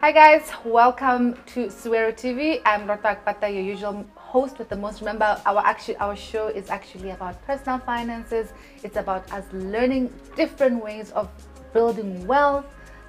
Hi guys, welcome to Suero TV. I'm Rota Akpata, your usual host with the most. Remember, our actually our show is actually about personal finances. It's about us learning different ways of building wealth,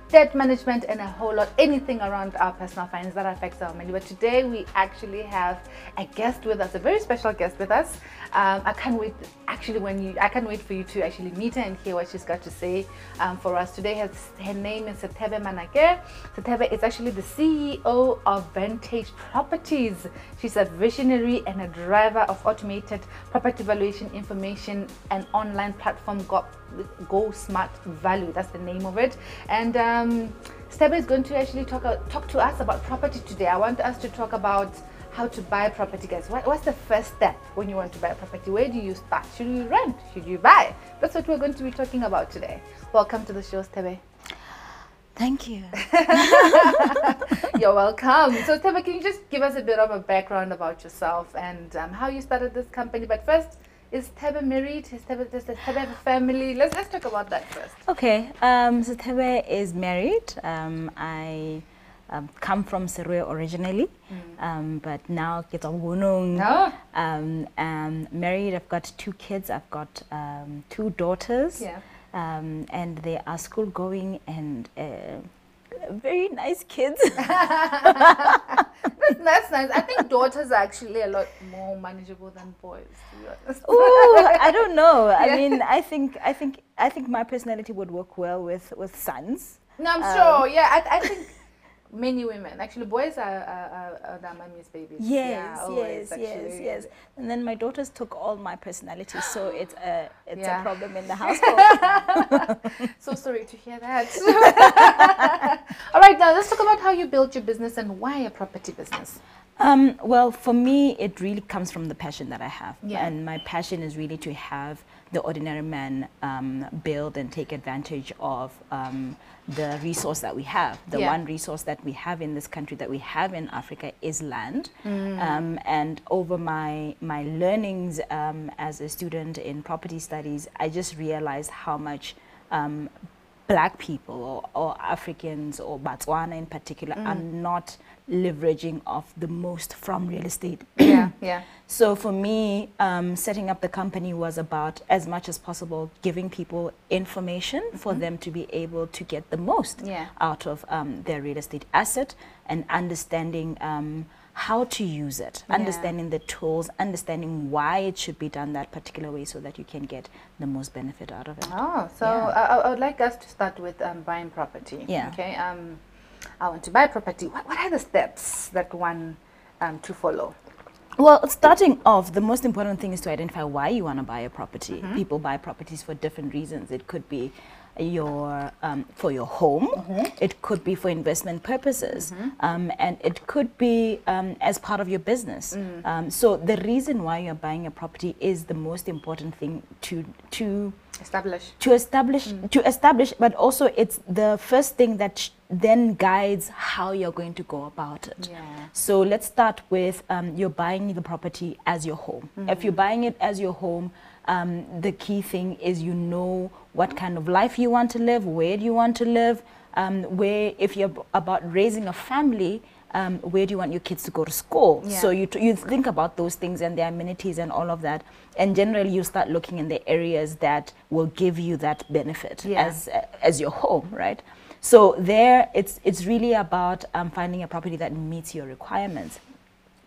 debt management, and a whole lot anything around our personal finance that affects our money. But today we actually have a guest with us, a very special guest with us. Um, I can't wait. Actually, when you, I can't wait for you to actually meet her and hear what she's got to say um, for us today. Her, her name is Setebe Manake. Setebe is actually the CEO of Vantage Properties. She's a visionary and a driver of automated property valuation information and online platform Go, Go Smart Value. That's the name of it. And um, Setebe is going to actually talk talk to us about property today. I want us to talk about how to buy a property guys what, what's the first step when you want to buy a property where do you start should you rent should you buy that's what we're going to be talking about today welcome to the show Stebe Thank you. You're welcome. So, Tebe, can you just give us a bit of a background about yourself and um, how you started this company? But first, is Tebe married? Is Tebe, does Tebe have a family? Let's, let's talk about that first. Okay, um, so Tebe is married. Um, I um, come from Serowe originally, mm. um, but now get on Wunung. No. Um, um, married, I've got two kids. I've got um, two daughters. Yeah. Um, and they are school going and uh, very nice kids. that's, that's nice. I think daughters are actually a lot more manageable than boys. To be honest. Ooh, I don't know. Yeah. I mean, I think I think I think my personality would work well with with sons. No, I'm sure. Um, yeah, I, I think many women. Actually boys are, are, are, are mommy's babies. Yes yeah, always, yes yes yes. And then my daughters took all my personality so it's a it's yeah. a problem in the household. So sorry to hear that. All right now let's talk about how you built your business and why a property business um, well, for me, it really comes from the passion that I have. Yeah. And my passion is really to have the ordinary man um, build and take advantage of um, the resource that we have. The Yeah. one resource that we have in this country, that we have in Africa, is land. Mm. Um, and over my, my learnings um, as a student in property studies, I just realized how much um, black people or, or Africans or Botswana in particular are not leveraging off the most from real estate. yeah yeah So for me, um, setting up the company was about as much as possible giving people information for them to be able to get the most Yeah. out of um, their real estate asset and understanding um, how to use it, Yeah. understanding the tools, understanding why it should be done that particular way so that you can get the most benefit out of it. Oh, so Yeah. I, I would like us to start with um, buying property. Yeah. Okay. Um, I want to buy property. What, what are the steps that one um, to follow? Well, starting off, the most important thing is to identify why you want to buy a property. People buy properties for different reasons. It could be your um, for your home. It could be for investment purposes, um, and it could be um, as part of your business. Um, so the reason why you're buying a property is the most important thing to to Establish. to establish to establish but also it's the first thing that then guides how you're going to go about it Yeah. so let's start with um, you're buying the property as your home if you're buying it as your home um, the key thing is you know what kind of life you want to live where do you want to live um, where if you're about raising a family um, where do you want your kids to go to school Yeah. so you, t- you think about those things and the amenities and all of that and generally you start looking in the areas that will give you that benefit Yeah. as as your home right so there it's it's really about um, finding a property that meets your requirements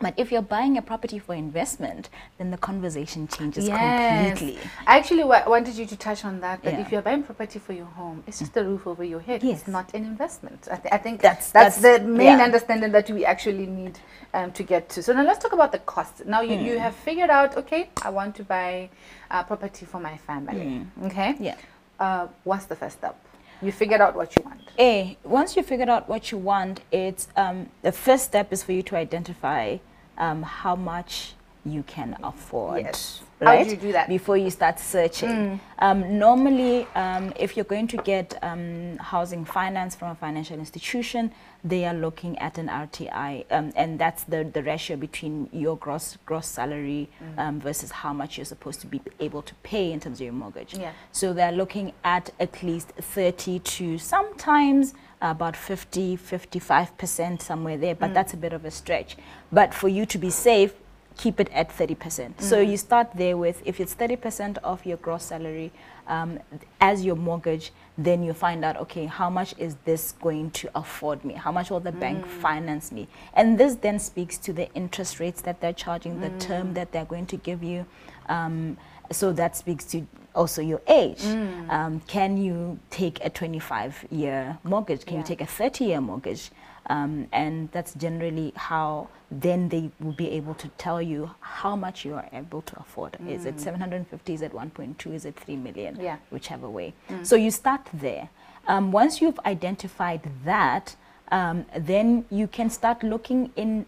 but if you're buying a property for investment then the conversation changes completely I actually wa- wanted you to touch on that. That Yeah. if you're buying property for your home, it's just a roof over your head. Yes. It's not an investment. I, th- I think That's- that's, that's- the main yeah. understanding that we actually need um, to get to. So now let's talk about the cost. Now you, Hmm. you have figured out, okay, I want to buy a property for my family. Okay. Hmm. Yeah. Uh, what's the first step? You figured out what you want. A, once you figured out what you want, it's um, the first step is for you to identify um, how much you can afford. Yes. How do you do that? Before you start searching. Um, normally, um, if you're going to get um, housing finance from a financial institution, they are looking at an RTI, um, and that's the, the ratio between your gross gross salary um, versus how much you're supposed to be able to pay in terms of your mortgage. Yeah. So they're looking at at least 30 to sometimes about 50, 55% somewhere there, but that's a bit of a stretch. But for you to be safe, keep it at 30%. So you start there with, if it's 30% of your gross salary um, as your mortgage, then you find out, okay, how much is this going to afford me? How much will the bank finance me? And this then speaks to the interest rates that they're charging, the term that they're going to give you. Um, so that speaks to also your age. Um, can you take a 25 year mortgage? Can Yeah. you take a 30 year mortgage? Um, and that's generally how then they will be able to tell you how much you are able to afford. Is it 750? Is it 1.2? Is it 3 million? Yeah. Whichever way. So you start there. Um, once you've identified that, um, then you can start looking in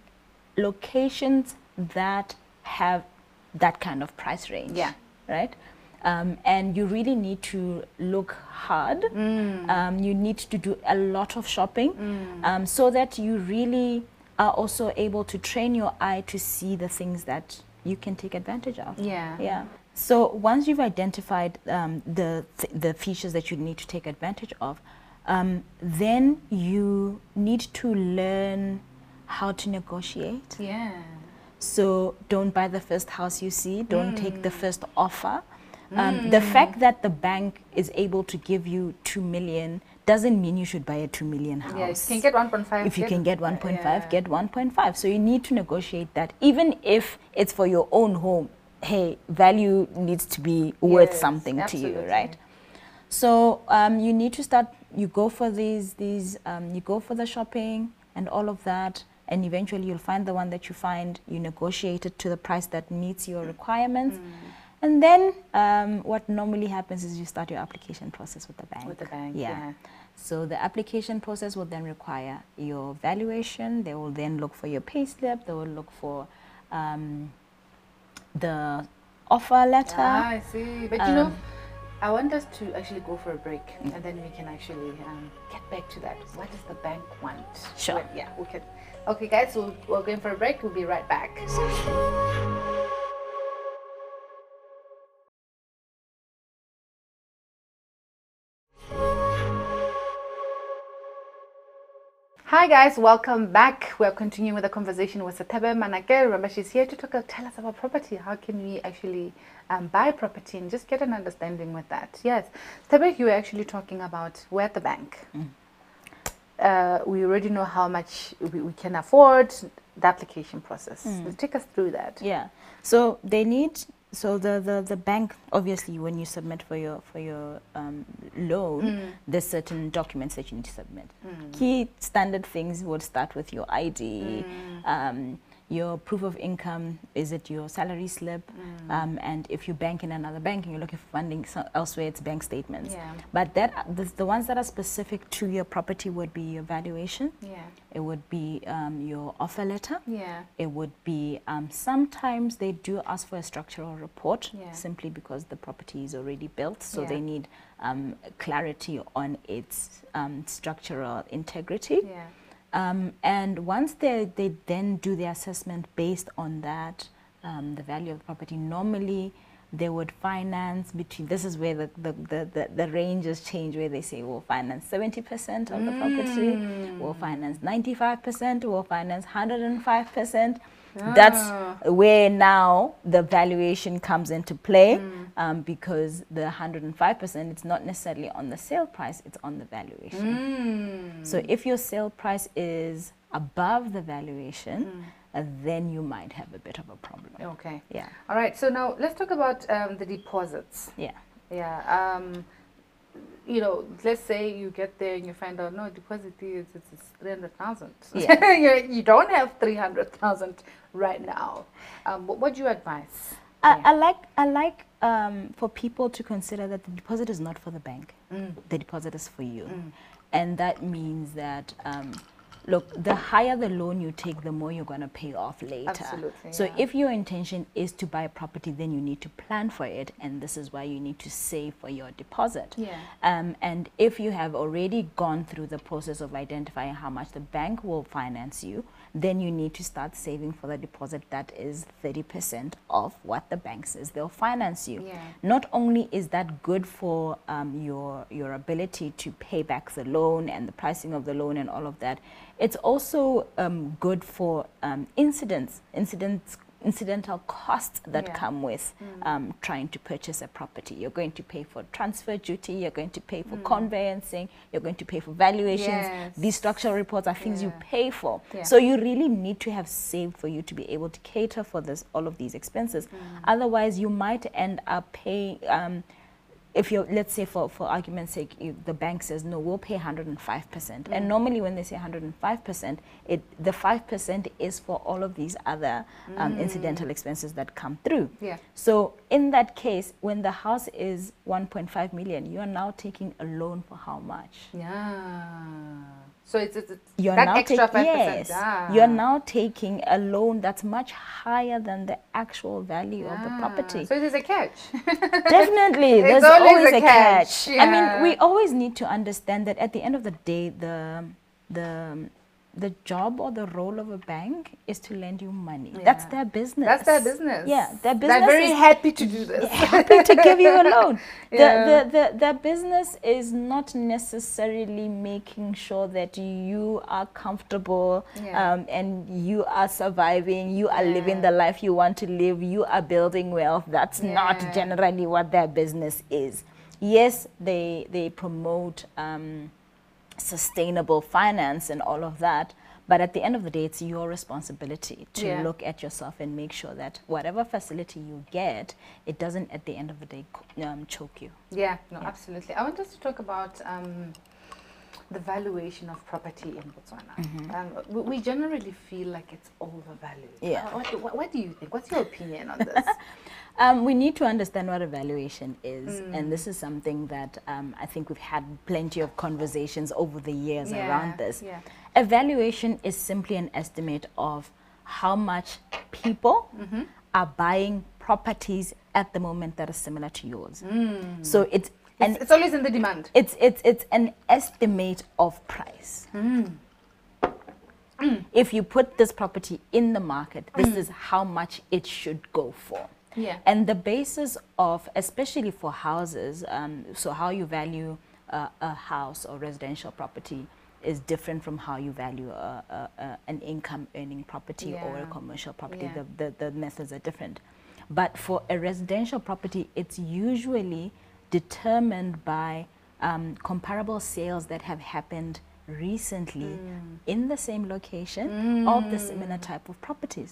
locations that have that kind of price range. Yeah. Right? Um, and you really need to look hard. Um, you need to do a lot of shopping um, so that you really are also able to train your eye to see the things that you can take advantage of. Yeah. Yeah. So once you've identified um, the th- the features that you need to take advantage of, um, then you need to learn how to negotiate. Yeah. So don't buy the first house you see. Don't take the first offer. Um, the fact that the bank is able to give you two million doesn't mean you should buy a two million house. Yeah, you can get 1.5. If you can get 1.5, yeah. get 1.5. So you need to negotiate that. Even if it's for your own home, hey, value needs to be worth Yes, something to you, right? So um, you need to start. You go for these these. Um, you go for the shopping and all of that, and eventually you'll find the one that you find. You negotiate it to the price that meets your requirements, Mm. And then um, what normally happens is you start your application process with the bank. With the bank, yeah. yeah. So the application process will then require your valuation. They will then look for your payslip. They will look for um, the offer letter. Ah, I see. But you know, Um, I want us to actually go for a break, and then we can actually um, get back to that. What does the bank want? Sure. Well, yeah, we can. Okay, guys, so we're going for a break. We'll be right back. Hi guys, welcome back. We're continuing with the conversation with Satebe Manake. Remember, she's here to talk, tell us about property. How can we actually um, buy property and just get an understanding with that? Yes, Satebe, you were actually talking about we're at the bank. Uh, we already know how much we, we can afford. The application process. Take us through that. Yeah. So they need. So the, the, the bank obviously when you submit for your for your um, loan, there's certain documents that you need to submit. Key standard things would start with your ID, um, your proof of income. Is it your salary slip? Um, and if you bank in another bank and you're looking for funding so elsewhere, it's bank statements. Yeah. But that the, the ones that are specific to your property would be your valuation. Yeah. It would be um, your offer letter. Yeah. It would be um, sometimes they do ask for a structural report Yeah. simply because the property is already built, so Yeah. they need um, clarity on its um, structural integrity. Yeah. Um, and once they, they then do the assessment based on that, um, the value of the property, normally they would finance between, this is where the, the, the, the, the ranges change, where they say we'll finance 70% of the property, we'll finance 95%, we'll finance 105%. Ah. That's where now the valuation comes into play um, because the 105% it's not necessarily on the sale price, it's on the valuation. Mm. So if your sale price is above the valuation, Mm. uh, then you might have a bit of a problem. Okay. Yeah. All right. So now let's talk about um, the deposits. Yeah. Yeah. Um, you know, let's say you get there and you find out no deposit is it's, it's three hundred thousand. Yeah. you, you don't have three hundred thousand right now. Um, what would you advise? I, Yeah. I like I like um, for people to consider that the deposit is not for the bank. Mm. The deposit is for you, and that means that um, look, the higher the loan you take, the more you're going to pay off later. Absolutely, So yeah. if your intention is to buy a property, then you need to plan for it, and this is why you need to save for your deposit. Yeah. Um, and if you have already gone through the process of identifying how much the bank will finance you, then you need to start saving for the deposit that is 30% of what the bank says they'll finance you. Yeah. Not only is that good for um, your your ability to pay back the loan and the pricing of the loan and all of that, it's also um, good for um, incidents, incidents, incidental costs that Yeah. Mm. come with um, trying to purchase a property. You're going to pay for transfer duty. You're going to pay for conveyancing. You're going to pay for valuations. Mm. Yes. These structural reports are things you pay for. Yeah. So you really need to have saved for you to be able to cater for this all of these expenses. Mm. Otherwise, you might end up paying. Um, if you're, let's say, for, for argument's sake, you, the bank says no, we'll pay 105 percent, Mm. and normally when they say 105 percent, it the five percent is for all of these other um, incidental expenses that come through. Mm. Yeah. So in that case, when the house is 1.5 million, you are now taking a loan for how much? Yeah. So it's, it's, it's You're that now extra tak- five yes, percent. Ah. you're now taking a loan that's much higher than the actual value of the property. So it is a catch. Definitely, There's always always a a catch, catch. I mean, we always need to understand that at the end of the day, the the the job or the role of a bank is to lend you money. That's their business. That's their business. Yeah, their business They're very happy to do this. happy to give you a loan. Yeah. The, the, the, their business is not necessarily making sure that you are comfortable Yeah. um, and you are surviving, you are living the life you want to live, you are building wealth. That's not generally what their business is. Yes, they, they promote um, sustainable finance and all of that. But at the end of the day, it's your responsibility to Yeah. look at yourself and make sure that whatever facility you get, it doesn't at the end of the day um, choke you. Yeah, no, Yeah. absolutely. I want us to talk about um, the valuation of property in Botswana. Um, we, we generally feel like it's overvalued. Yeah. What, what, what do you think? What's your opinion on this? Um, we need to understand what a valuation is, Mm. and this is something that um, I think we've had plenty of conversations over the years Yeah, around this. yeah. A valuation is simply an estimate of how much people Mm-hmm. are buying properties at the moment that are similar to yours. So it's Mm. It's, always in the demand. it's it's it's an estimate of price. If you put this property in the market, this is how much it should go for. Yeah. And the basis of, especially for houses, um, so how you value uh, a house or residential property is different from how you value a, a, a, an income earning property or a commercial property. Yeah. The, the, the methods are different. But for a residential property, it's usually determined by um, comparable sales that have happened recently Mm. in the same location of the similar type of properties.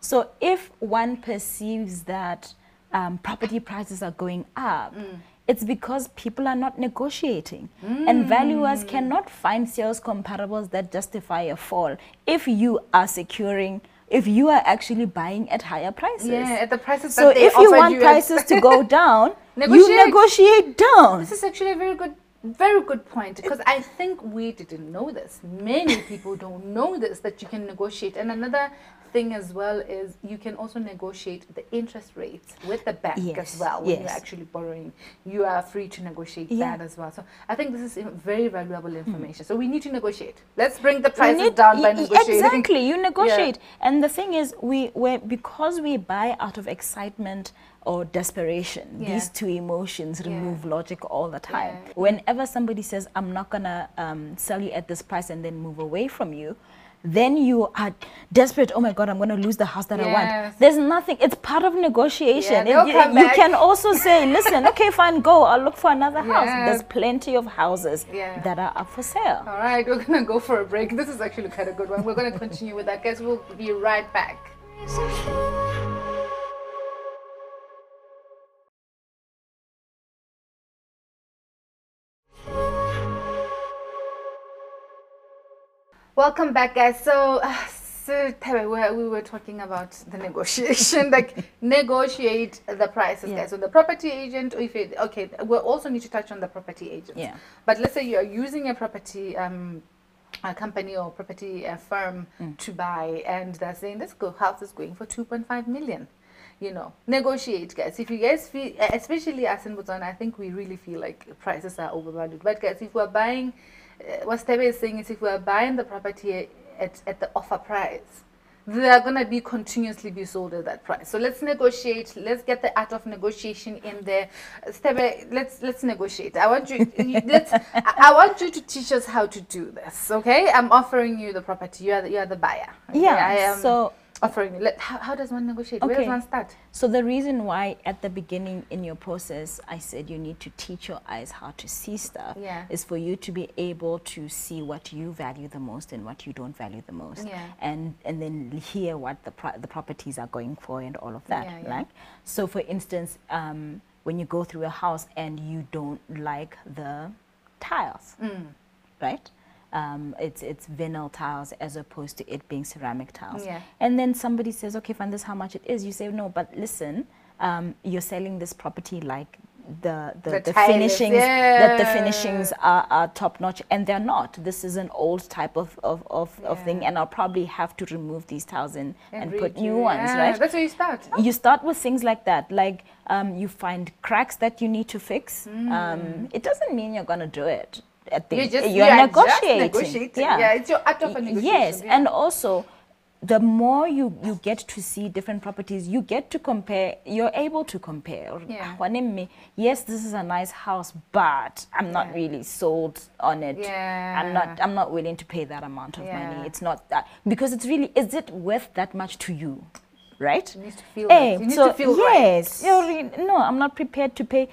So if one perceives that um, property prices are going up, Mm. it's because people are not negotiating. And valuers cannot find sales comparables that justify a fall if you are securing, if you are actually buying at higher prices. Yeah, at the prices So that they if you want you prices to go down, you Negotiate. negotiate down. This is actually a very good, very good point because I think we didn't know this. Many people don't know this that you can negotiate. And another thing as well is you can also negotiate the interest rates with the bank Yes, as well when you're actually borrowing. You are free to negotiate Yeah. Hmm. that as well. So I think this is very valuable information. So we need to negotiate. Let's bring the prices need- down by negotiating. Exactly, you negotiate. And the thing is, we we because we buy out of excitement or desperation. Yeah. These two emotions Yeah. remove logic all the time. Yeah. Whenever somebody says, "I'm not gonna um, sell you at this price," and then move away from you. Then you are desperate. Oh my God! I'm going to lose the house that I want. There's nothing. It's part of negotiation. they'll you, you can also say, "Listen, okay, fine, go. I'll look for another house." There's plenty of houses Yeah. that are up for sale. All right, we're gonna go for a break. This is actually quite a good one. We're gonna continue with that, guys. We'll be right back. Welcome back, guys. So, uh, so Tebe, we, we were talking about the negotiation, like negotiate the prices, Yeah. guys. So the property agent, or if it okay, we also need to touch on the property agent. Yeah. But let's say you are using a property um, a company or property uh, firm to buy and they're saying this house is going for 2.5 million you know negotiate guys if you guys feel especially us in botswana i think we really feel like prices are overvalued but guys if we're buying Uh, what Stebe is saying is if we're buying the property at, at the offer price they are gonna be continuously be sold at that price. So let's negotiate. Let's get the art of negotiation in there. Uh, Stebe, let's let's negotiate. I want you. you- let's. I I want you to teach us how to do this. Okay, I'm offering you the property. You are the, you are the buyer. Okay? Yeah, I am so- offering. Let, how, how does one negotiate? Where does one start? So the reason why at the beginning in your process I said you need to teach your eyes how to see stuff Yeah. is for you to be able to see what you value the most and what you don't value the most Yeah. and and then hear what the pro- the properties are going for and all of that Yeah, yeah. right so for instance um, when you go through a house and you don't like the tiles Mm. right? Um, it's it's vinyl tiles as opposed to it being ceramic tiles. Yeah. And then somebody says, okay, fine, this is how much it is. You say, no, but listen, um, you're selling this property like the the, The the, finishings that the finishings are, are top notch and they're not. This is an old type of of, of, of thing and I'll probably have to remove these tiles in and, put new ones, Yeah, right? That's where you start. you start with things like that like um, you find cracks that you need to fix Mm. um, it doesn't mean you're going to do it at the You just you're you are just negotiating negotiating. Yeah. it's your art of negotiation. yes yeah. and also the more you you get to see different properties you get to compare you're able to compare Yeah. "Ah, yes this is a nice house but i'm not Yeah. really sold on it Yeah. i'm not i'm not willing to pay that amount of Yeah. money it's not that because it's really is it worth that much to you right You need to feel Hey, right. You need so to feel right. yes, you're re- no, I'm not prepared to pay.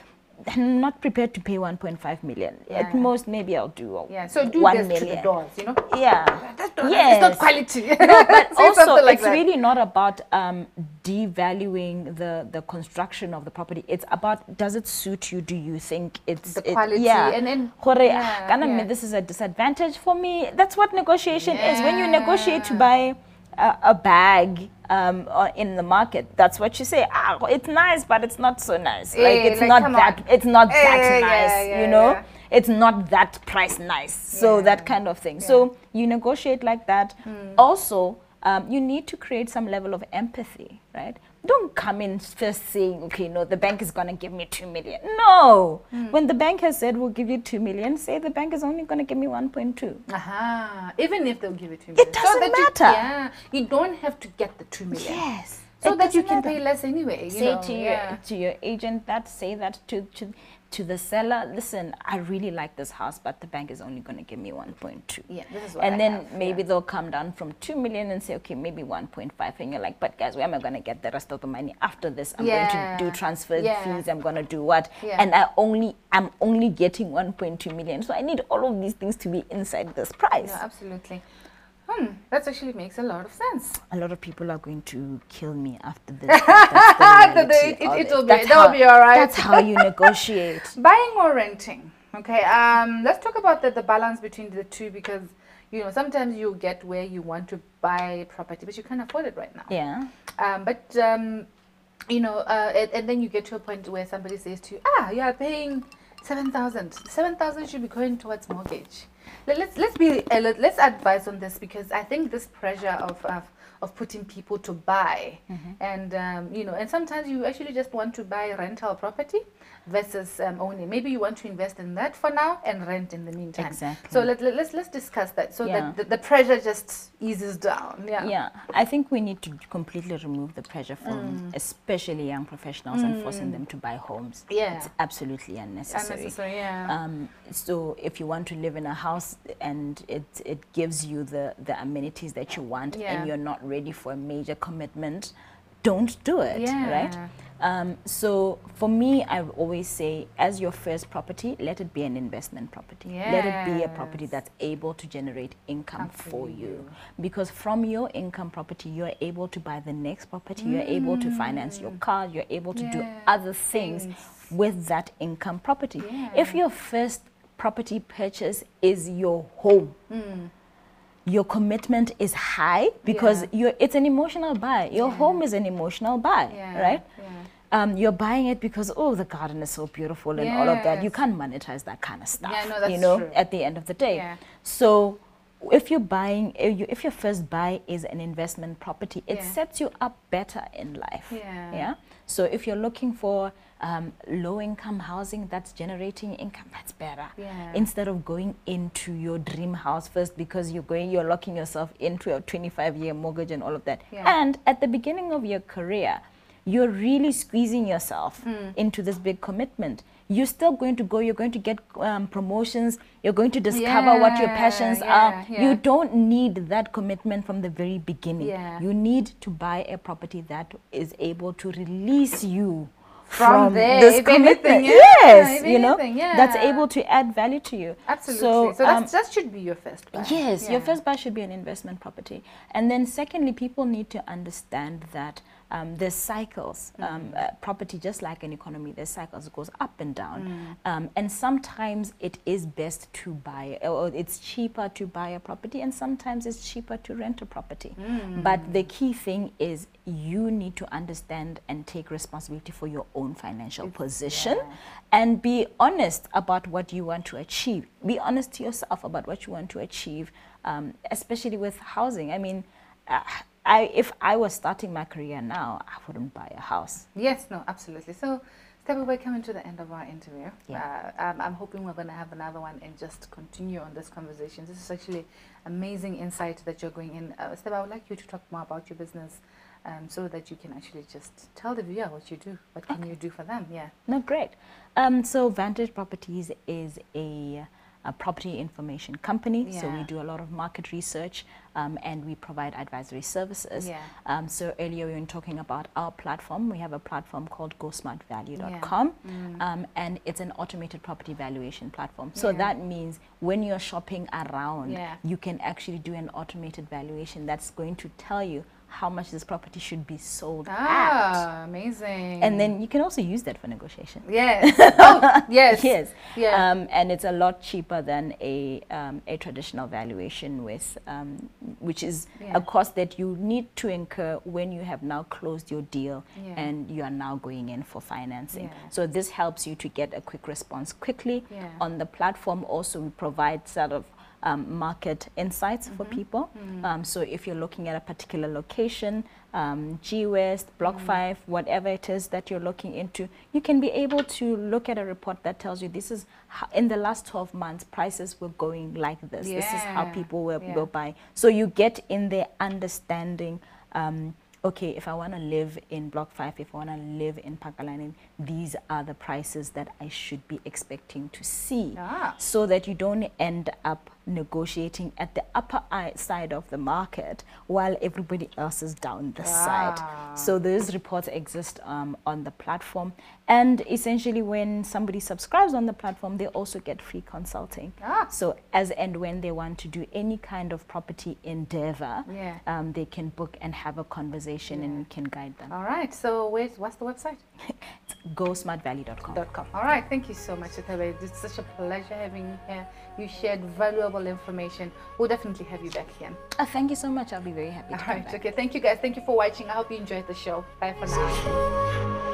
I'm not prepared to pay 1.5 million. At Yeah. most, maybe I'll do. Yeah. So do one this to the million. doors. You know. Yeah. That's not, yes. It's not quality. No, but also like it's that. really not about um, devaluing the the construction of the property. It's about does it suit you? Do you think it's The it- quality yeah. and then- Gore, ah, yeah, kana yeah. me, this is a disadvantage for me. That's what negotiation is. When you negotiate to buy a, a bag um, in the market, that's what you say. Ah, it's nice, but it's not so nice. like Eh, it's like, not that. on. It's not Eh, that yeah, nice. yeah, you know, yeah. it's not that price nice. So Yeah. that kind of thing. So you negotiate like that. Hmm. Also, um, you need to create some level of empathy, right? Don't come in first saying, okay, no, the bank is going to give me 2 million. No. Hmm. When the bank has said, we'll give you 2 million, say the bank is only going to give me 1.2. Aha. Even if they'll give it to you. It doesn't that matter. You, yeah. You don't have to get the two million. Yes. So It that you can pay less anyway. You say know, to your to your agent that say that to to to the seller listen i really like this house but the bank is only going to give me 1.2 Yeah, this is what and I then have, maybe yeah. they'll come down from 2 million and say okay maybe 1.5 and you're like but guys where am i going to get the rest of the money after this i'm going to do transfer Yeah. fees i'm going to do what Yeah. and i only i'm only getting 1.2 million so i need all of these things to be inside this price No, absolutely. Hmm, that actually makes a lot of sense. a lot of people are going to kill me after this. The- the the- reality it- of it'll be- that'll how- be all right. That's how you negotiate. Buying or renting? Okay, um, let's talk about the, the balance between the two because you know sometimes you get where you want to buy property but you can't afford it right now. Yeah. Um, but um, you know, uh, and, and then you get to a point where somebody says to you, ah, you are paying seven thousand. Seven thousand should be going towards mortgage. Let- Let's let's be uh, let- let's advise on this because I think this pressure of of, of putting people to buy and um, you know and sometimes you actually just want to buy rental property versus um, owning. Maybe you want to invest in that for now and rent in the meantime. Exactly. So let, let, let's let's discuss that so Yeah. that the, the pressure just eases down. Yeah. Yeah. I think we need to completely remove the pressure from Mm. especially young professionals and forcing them to buy homes. Yeah. It's absolutely unnecessary. Unnecessary, yeah. Um, so if you want to live in a house and it, it gives you the, the amenities that you want Yeah. and you're not ready for a major commitment, don't do it, right? Um, so for me, I always say, as your first property, let it be an investment property. Let it be a property that's able to generate income Come for you. Because from your income property, you're able to buy the next property, you're able to finance your car, you're able to do Mm. Other things, things. with that income property. Yeah. If your first property purchase is your home, your commitment is high because Yeah. you're, it's an emotional buy. Your Yeah. home is an emotional buy, Yeah, right? yeah. Um, you're buying it because oh the garden is so beautiful and all of that. You can't monetize that kind of stuff. no, that's you know, true. at the end of the day. Yeah. So if you're buying, if, your first buy is an investment property, it Yeah. sets you up better in life. Yeah. Yeah. So if you're looking for um, low income housing that's generating income, that's better. Yeah. Instead of going into your dream house first because you're going, you're locking yourself into a 25 year mortgage and all of that. Yeah. And at the beginning of your career, you're really squeezing yourself Hmm. into this big commitment. You're still going to go, you're going to get um, promotions, you're going to discover what your passions yeah, are. yeah. You don't need that commitment from the very beginning. Yeah. You need to buy a property that is able to release you From there, this anything, commitment. yeah, yes, you know, anything, that's able to add value to you. Absolutely. So, So, um, that should be your first buy. Yes, your first buy should be an investment property. And then, secondly, people need to understand that um, there's cycles. Mm. Um, uh, property, just like an economy, there's cycles. It goes up and down. Mm. Um, and sometimes it is best to buy, or it's cheaper to buy a property, and sometimes it's cheaper to rent a property. Mm. But the key thing is you need to understand and take responsibility for your own financial position yeah. and be honest about what you want to achieve. Be honest to yourself about what you want to achieve, um, especially with housing. I mean, uh, I, if I was starting my career now, I wouldn't buy a house. Yes, no, absolutely. So, Steph, we're coming to the end of our interview. Yeah. Uh, um, I'm hoping we're going to have another one and just continue on this conversation. This is actually amazing insight that you're going in. Uh, I would like you to talk more about your business um, so that you can actually just tell the viewer what you do. What can you do for them? Yeah. No, great. Um, so Vantage Properties is a, a property information company. So we do a lot of market research um, and we provide advisory services. Yeah. Um, so earlier we were talking about our platform. We have a platform called GoSmartValue.com, um, and it's an automated property valuation platform. So Yeah. that means when you're shopping around, Yeah. you can actually do an automated valuation that's going to tell you how much this property should be sold at. Ah, amazing. And then you can also use that for negotiation. Yes. Oh, yes. Yes. Yeah. Um, and it's a lot cheaper than a, um, a traditional valuation with, um, which is Yeah. a cost that you need to incur when you have now closed your deal Yeah. and you are now going in for financing. Yeah. So this helps you to get a quick response quickly. Yeah. On the platform also we provide sort of um, market insights for Mm-hmm. people. Mm. Um, so if you're looking at a particular location, um, G West, Block Mm. 5, whatever it is that you're looking into, you can be able to look at a report that tells you this is how, in the last 12 months, prices were going like this. This is how people were, yeah. were buying. So you get in there understanding. Um, Okay, if I want to live in Block 5, if I want to live in Phakalane, these are the prices that I should be expecting to see Ah. so that you don't end up negotiating at the upper side of the market while everybody else is down this Ah. side. So those reports exist um, on the platform. And essentially, when somebody subscribes on the platform, they also get free consulting. Ah. So as and when they want to do any kind of property endeavor, Yeah. um, they can book and have a conversation and Yeah. we can guide them. All right. So, where's, what's the website? It's GoSmartValue.com. All right. Thank you so much, Itabe. It's such a pleasure having you here. You shared valuable information. We'll definitely have you back here. Uh, thank you so much. I'll be very happy All to come back. Okay. Thank you, guys. Thank you for watching. I hope you enjoyed the show. Bye for now.